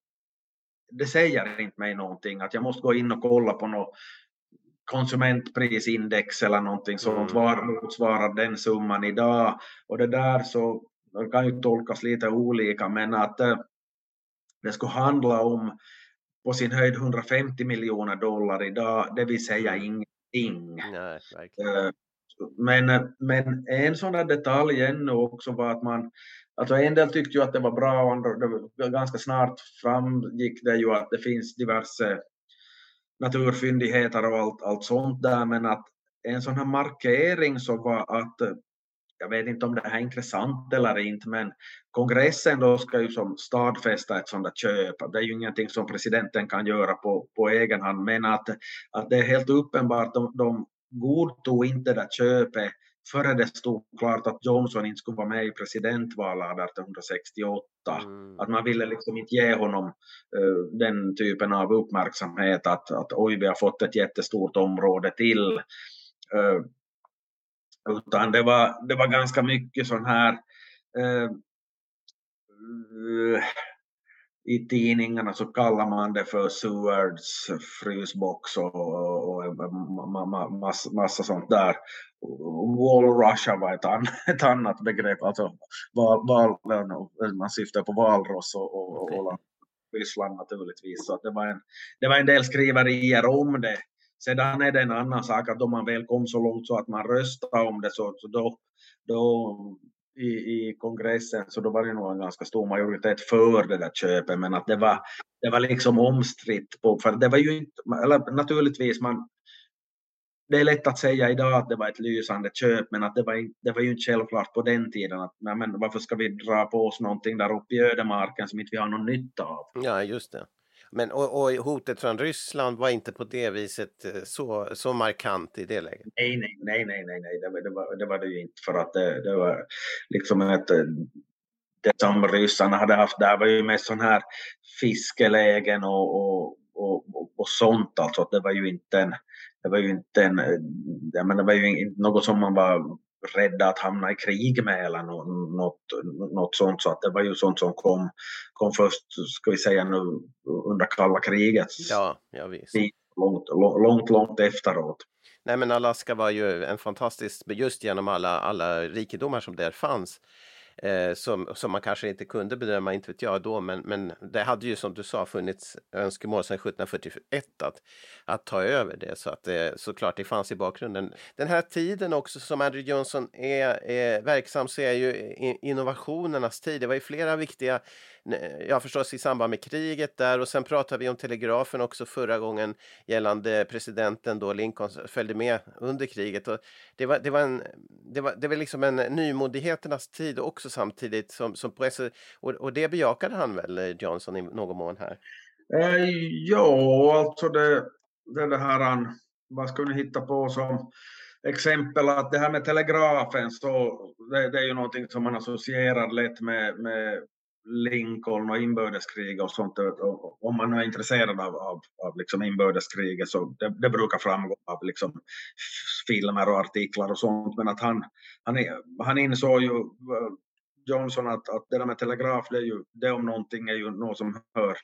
det säger inte mig någonting att jag måste gå in och kolla på något konsumentprisindex eller någonting sånt, Mm. var motsvarar den summan idag och det där så det kan ju tolkas lite olika men att eh, det skulle handla om på sin höjd 150 miljoner dollar idag, det vill säga ingenting. Nej, verkligen. Eh, Men, men en sån där detalj ännu också var att man, alltså en del tyckte ju att det var bra och andra, det ganska snart framgick det ju att det finns diverse naturfyndigheter och allt, allt sånt där, men att en sån här markering så var att, jag vet inte om det här är intressant eller inte, men kongressen då ska ju som stadfästa ett där köp. Det är ju ingenting som presidenten kan göra på, på egen hand, men att, att det är helt uppenbart, de, de godtog inte det köpet före det stod klart att Johnson inte skulle vara med i presidentvalet 1868. Mm. Att man ville liksom inte ge honom eh, den typen av uppmärksamhet att, att oj, vi har fått ett jättestort område till. Eh, utan det var, det var ganska mycket sån här eh, eh, i tidningarna så kallar man det för Sewards frysbox och, och, och ma, ma, massa, massa sånt där. Wall Russia var ett, an, ett annat begrepp, alltså val, val, man syftar på valross och, och, Okej. och Ryssland naturligtvis. Så det, var en, det var en del skriverier om det. Sedan är det en annan sak att om man väl kom så långt så att man röstade om det så, så då, då i, i kongressen så då var det nog en ganska stor majoritet för det där köpet men att det var, det var liksom omstritt. På, för det var ju inte, eller naturligtvis man det är lätt att säga idag att det var ett lysande köp men att det var, inte- det var ju inte självklart på den tiden att nej, men varför ska vi dra på oss någonting där uppe i ödemarken som inte vi har någon nytta av. Ja, just det. Men, och, och hotet från Ryssland var inte på det viset eh, så, så markant i det läget. Nej, nej, nej, nej, nej, nej. Det, var, det, var, det var det ju inte för att det, det var liksom ett eh, det som ryssarna hade haft där var ju mest sådana här fiskelägen och, och, och, och, och sånt alltså. Det var ju inte en, det var ju inte en, eh, jag menar, det var ju inte något som man var rädda att hamna i krig med eller nå- något, något sånt. Så att det var ju sånt som kom, kom först, ska vi säga nu, under kalla kriget. Ja, ja visst. Långt, långt, långt efteråt. Nej, men Alaska var ju en fantastisk, just genom alla, alla rikedomar som där fanns. Eh, som, som man kanske inte kunde bedöma, inte vet jag då, men, men det hade ju som du sa funnits önskemål sedan 1741 att, att ta över det. Så att det såklart det fanns i bakgrunden. Den här tiden också som Andrew Johnson är, är verksam så är ju innovationernas tid. Det var ju flera viktiga ja förstås i samband med kriget där och sen pratade vi om telegrafen också förra gången gällande presidenten då Lincoln följde med under kriget. Och det, var, det, var en, det, var, det var liksom en nymodigheternas tid också samtidigt som, som på och, och det bejakade han väl Johnson i någon mån här? Eh, ja, alltså det, det, det här, vad ska vi hitta på som exempel att det här med telegrafen så det, det är ju någonting som man associerar lätt med, med Lincoln och inbördeskrig och sånt. Om man är intresserad av, av, av liksom inbördeskriget så det, det, brukar framgå av liksom filmer och artiklar och sånt. Men att han, han, han insåg ju, Johnson, att, att det där med telegraf, det, är ju, det om någonting är ju något som hör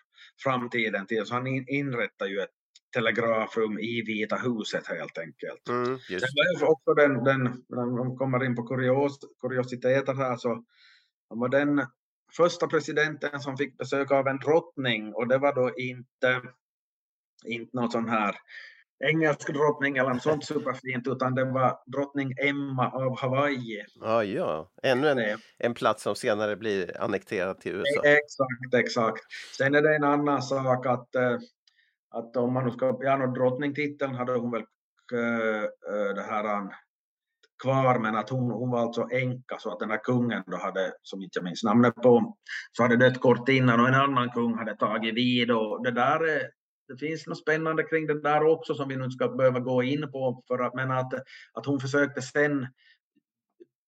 framtiden till. Så han in, inrättar ju ett telegrafrum i Vita huset helt enkelt. Mm, just. Det var också den, den, när man kommer in på kurios, kuriositeter här så var den första presidenten som fick besök av en drottning och det var då inte, inte någon sån här engelsk drottning eller något sånt superfint utan det var drottning Emma av Hawaii. Ja, ja. ännu en, en plats som senare blir annekterad till USA. Exakt, exakt. Sen är det en annan sak att, eh, att om man nu ska, ja, drottningtiteln hade hon väl eh, eh, det här kvar men att hon, hon var alltså änka så att den här kungen då hade, som inte jag minns namnet på, så hade dött kort innan och en annan kung hade tagit vid och det där eh, det finns något spännande kring det där också som vi nu ska behöva gå in på för att, men att, att hon försökte sen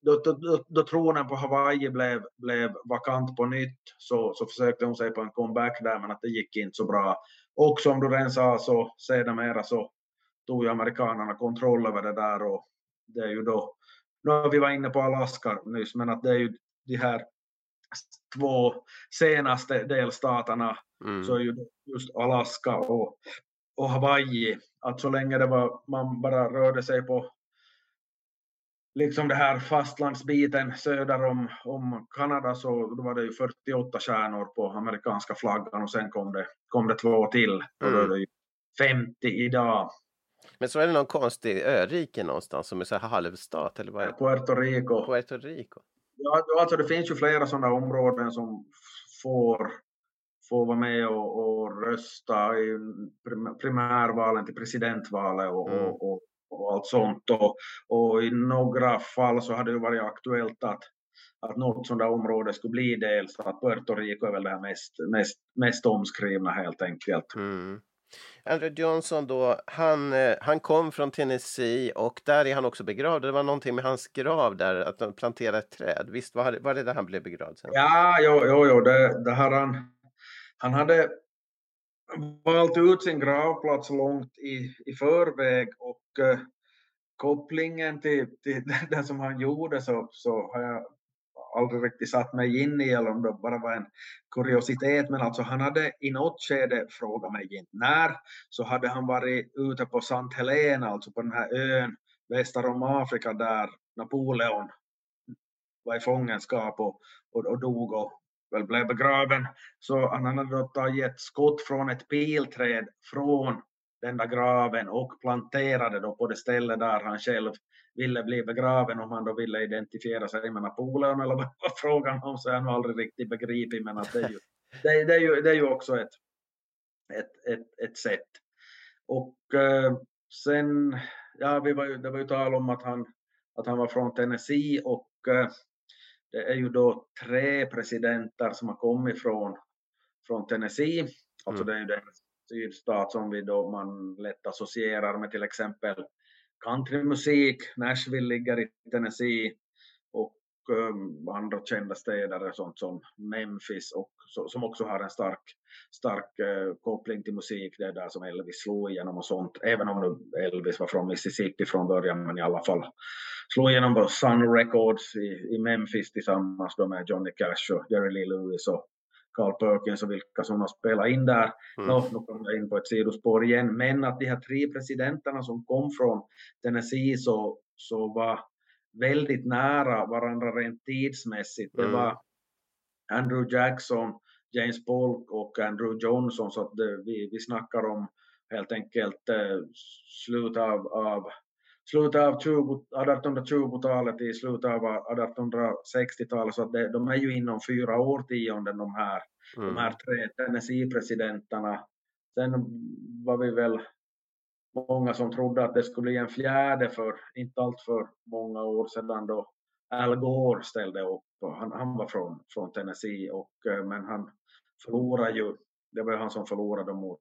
då, då, då, då tronen på Hawaii blev, blev vakant på nytt så, så försökte hon sig på en comeback där men att det gick inte så bra. Och som du redan sa så sedermera så tog ju amerikanerna kontroll över det där och det är ju då, nu har vi varit inne på Alaska nyss, men att det är ju de här två senaste delstaterna, mm. så är ju just Alaska och, och Hawaii, att så länge det var, man bara rörde sig på liksom det här fastlandsbiten söder om, om Kanada så då var det ju 48 stjärnor på amerikanska flaggan och sen kom det, kom det två till. Mm. Och då är det ju 50 idag. Men så är det någon konstig örike någonstans som är så här halvstat eller vad är det? Puerto Rico. Puerto Rico. Ja, alltså det finns ju flera sådana områden som får, får vara med och, och rösta i primärvalen till presidentvalet och, mm. och, och, och, allt sånt. Och, och i några fall så har det varit aktuellt att att något sådant område skulle bli delstat. Puerto Rico är väl det mest, mest, mest omskrivna helt enkelt. Mm. Andrew Johnson då, han, eh, han kom från Tennessee och där är han också begravd. Det var någonting med hans grav där, att de planterade ett träd. Visst var, var det där han blev begravd sen? Ja, jo, jo, jo det, det här han, han hade valt ut sin gravplats långt i, i förväg och eh, kopplingen till, till det som han gjorde så, så har jag aldrig riktigt satt mig in i eller om det bara var en kuriositet men alltså han hade i något skede, fråga mig inte när, så hade han varit ute på Sant Helena, alltså på den här ön väster om Afrika där Napoleon var i fångenskap och, och, och dog och väl blev begraven. Så han hade då tagit ett skott från ett pilträd från den där graven och planterade då på det ställe där han själv ville bli begraven om han då ville identifiera sig med Napoleon eller vad var frågan om så jag har aldrig riktigt begripit men att det är ju, det, det är ju, det är ju också ett, ett, ett, ett sätt. Och eh, sen, ja vi var ju, det var ju tal om att han, att han var från Tennessee och eh, det är ju då tre presidenter som har kommit från, från Tennessee. Alltså mm. det är ju den sydstat som vi då man lätt associerar med till exempel countrymusik. Nashville ligger i Tennessee och um, andra kända städer sånt som Memphis och så, som också har en stark, stark uh, koppling till musik. Det är där som Elvis slog igenom och sånt. Även om nu Elvis var från Mississippi från början men i alla fall slog igenom på Sun Records i, i Memphis tillsammans med Johnny Cash och Jerry Lee Lewis och Carl Perkins och vilka som har spelat in där. Mm. Nå, nu kommer jag in på ett sidospår igen, men att de här tre presidenterna som kom från Tennessee så, så var väldigt nära varandra rent tidsmässigt. Det Mm. var Andrew Jackson, James Polk och Andrew Johnson, så att det, vi, vi snackar om helt enkelt eh, slutet av, av slutet av 20 1820-talet till slutet av 1860-talet, så att det, de är ju inom fyra årtionden de här, de Mm. här tre Tennessee-presidenterna. Sen var vi väl många som trodde att det skulle bli en fjärde för inte allt för många år sedan då Al Gore ställde upp. Han, han var från, från Tennessee, och, eh, men han förlorade ju, det var han som förlorade mot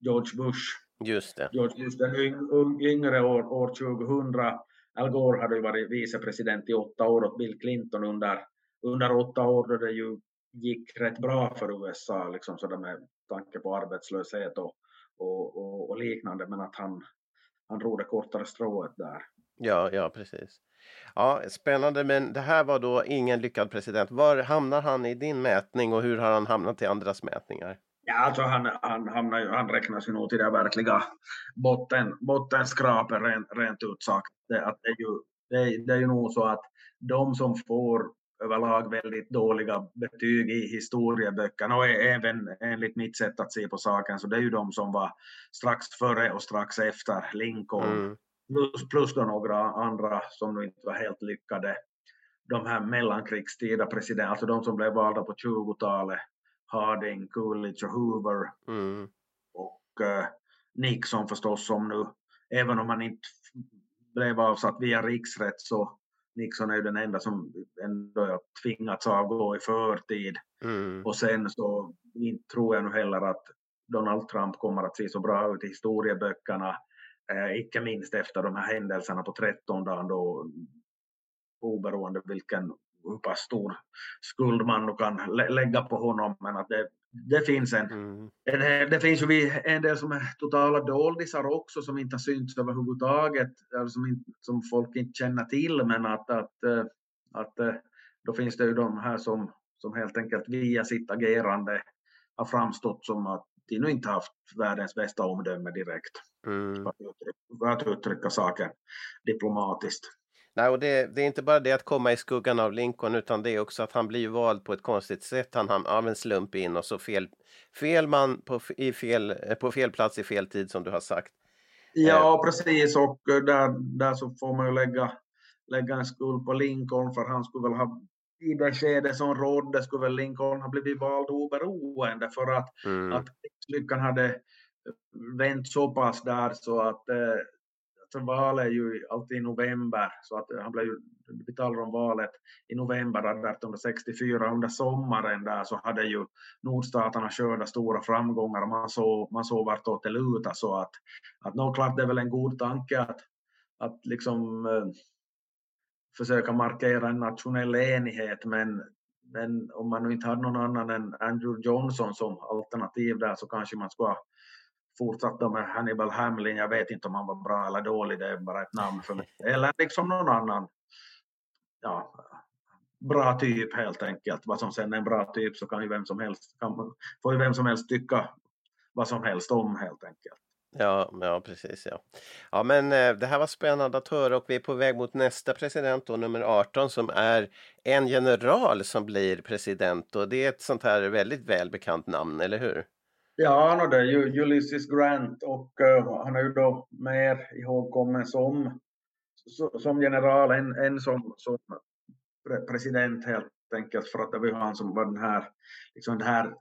George Bush. Just det. George Bush den yng, yng, yngre år, år 2000. Al Gore hade ju varit vicepresident i åtta år åt Bill Clinton under, under åtta år då det ju gick rätt bra för USA, liksom sådär med tanke på arbetslöshet och, och, och, och liknande, men att han, han det kortare strået där. Ja, ja, precis. Ja, spännande, men det här var då ingen lyckad president. Var hamnar han i din mätning och hur har han hamnat i andras mätningar? Ja, alltså han, han, hamnar ju, han räknas ju nog till det verkliga botten, bottenskrapet rent, rent ut sagt. Det, att det, är ju, det, är- det är ju nog så att de som får överlag väldigt dåliga betyg i historieböckerna och även enligt mitt sätt att se på saken så det är ju de som var strax före och strax efter Lincoln Mm. plus, plus då några andra som nu inte var helt lyckade. De här mellankrigstida presidenter, alltså de som blev valda på 20-talet, Harding, Coolidge och Hoover Mm. och eh, Nixon förstås som nu, även om han inte blev avsatt via riksrätt så Nixon är ju den enda som ändå har tvingats avgå i förtid. Mm. Och sen så inte tror jag nu heller att Donald Trump kommer att se så bra ut i historieböckerna, eh, icke minst efter de här händelserna på 13 dagen då oberoende vilken hur pass stor skuld man nu kan lä- lägga på honom, men att det, det finns en Mm. det, det finns ju en del som är totala doldisar också som inte har synts överhuvudtaget, eller som, inte, som folk inte känner till, men att, att, eh, att eh, då finns det ju de här som, som helt enkelt via sitt agerande har framstått som att de nu inte haft världens bästa omdöme direkt, Mm. för att uttrycka, för att uttrycka saken diplomatiskt. Nej, och det, det är inte bara det att komma i skuggan av Lincoln utan det är också att han blir vald på ett konstigt sätt. Han hamnar av en slump in och så fel, fel man på, i fel, eh, på fel plats i fel tid som du har sagt. Ja, precis. Och eh, där, där så får man ju lägga, lägga en skuld på Lincoln för han skulle väl ha i det skede som rådde skulle väl Lincoln ha blivit vald oberoende för att, Mm. att lyckan hade vänt så pass där så att eh, valet är ju alltid i november så att eh, han blev ju, vi talar om valet i november 1864 under sommaren där så hade ju nordstaterna skördat stora framgångar och man såg, man såg vartåt det lutade så att, att nog klart det är väl en god tanke att, att liksom eh, försöka markera en nationell enighet men, men om man nu inte hade någon annan än Andrew Johnson som alternativ där så kanske man skulle ha fortsatt då med Hannibal Hamlin. Jag vet inte om han var bra eller dålig, det är bara ett namn för mig. Eller liksom någon annan ja, bra typ helt enkelt. Vad som sen är en bra typ så kan ju vem som helst, kan, får ju vem som helst tycka vad som helst om helt enkelt. Ja, ja, precis. Ja. ja, men eh, det här var spännande att höra och vi är på väg mot nästa president, då, nummer 18, som är en general som blir president. Och det är ett sånt här väldigt välbekant namn, eller hur? Ja, det är ju Ulysses Grant och uh, han är ju då mer ihågkommen som, so- som general än, än som, som pre- president helt enkelt för att det var ju han som var den här, liksom den här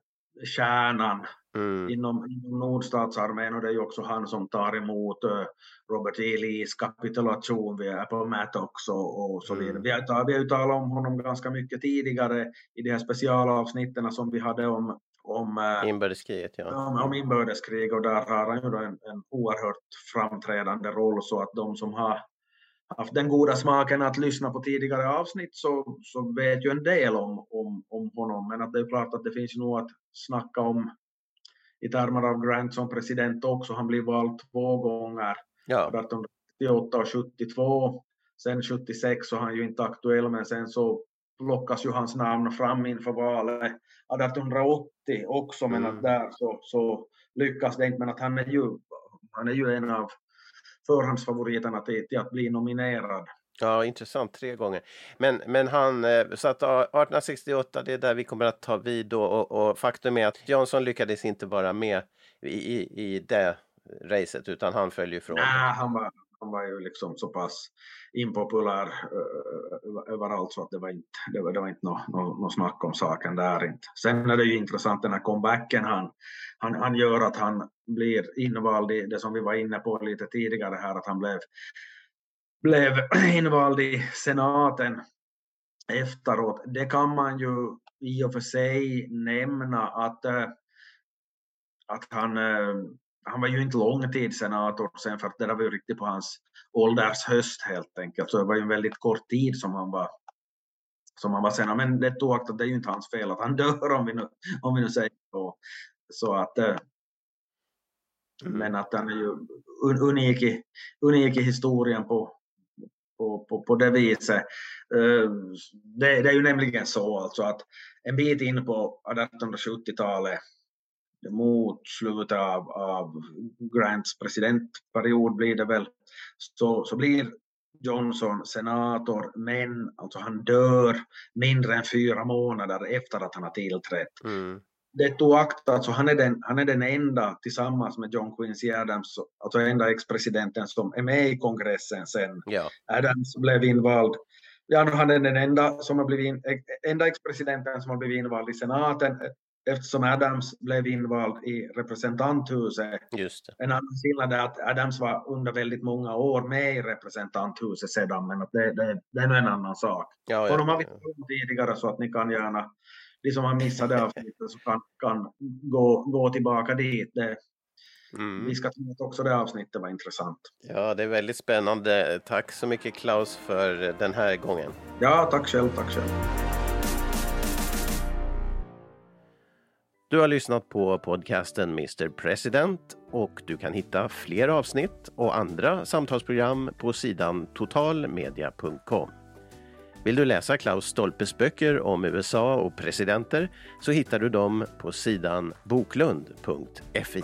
kärnan Mm. inom, inom nordstatsarmén och det är ju också han som tar emot eh, Robert E. Lees kapitulation vid Appomattox och, och så vidare. Mm. Vi, har, vi har ju talat om honom ganska mycket tidigare i de här specialavsnitten som vi hade om, om eh, Inbördeskriget, ja. om, inbördeskrig och där har han ju en, en oerhört framträdande roll så att de som har haft den goda smaken att lyssna på tidigare avsnitt så, så vet ju en del om, om, om honom men att det är klart att det finns nog att snacka om i termer av Grant som president också. Han blev vald två gånger, Ja, 1878 och 72. Sen 76 så är han ju inte aktuell men sen så plockas ju hans namn fram inför valet 1880 också, men Mm. att där så, så lyckas det inte. Men att han är ju, han är ju en av förhandsfavoriterna till, till att bli nominerad. Ja, intressant. Tre gånger. Men, men han, eh, så att ja, 1868, det är där vi kommer att ta vid då. Och, och faktum är att Johnson lyckades inte vara med i, i, i det racet, utan han följer från. Nej, han var, han var ju liksom så pass impopulär uh, eh, överallt så att det var inte, det var, det var inte något no, no snack om saken där inte. Sen är det ju intressant den här comebacken han, han, han gör att han blir invald i det som vi var inne på lite tidigare här att han blev, blev invald i senaten efteråt. Det kan man ju i och för sig nämna att, uh, att han uh, han var ju inte långtidssenator sen för det där var ju riktigt på hans ålders höst helt enkelt. Så det var ju en väldigt kort tid som han var som han var senator. Men det att det är ju inte hans fel att han dör om vi nu, om vi nu säger så. Så att mm. men att han är ju unik i, unik i historien på, på, på, på det viset. Det, det är ju nämligen så alltså att en bit in på 1870-talet mot slutet av, av Grants presidentperiod blir det väl, så, så blir Johnson senator, men alltså han dör mindre än fyra månader efter att han har tillträtt. Mm. Det tog akt, alltså han är, den, han är den enda tillsammans med John Quincy Adams, alltså enda ex-presidenten som är med i kongressen sen. Ja. Adams blev invald Ja, han är den enda, som har blivit, enda ex-presidenten som har blivit invald i senaten eftersom Adams blev invald i representanthuset. Just det. En annan skillnad är att Adams var under väldigt många år med i representanthuset sedan, men att det, det, det är nog en annan sak. Ja, Och de har ja, vi ja. tidigare så att ni kan gärna, de som har missat det avsnittet så kan, kan gå, gå tillbaka dit. Det, Mm. Vi ska tro att också det avsnittet var intressant. ja, det är väldigt spännande. Tack så mycket Klaus för den här gången. Ja, tack själv, tack själv. Du har lyssnat på podcasten Mr President och du kan hitta fler avsnitt och andra samtalsprogram på sidan totalmedia.com. Vill du läsa Klaus Stolpes böcker om USA och presidenter så hittar du dem på sidan boklund.fi.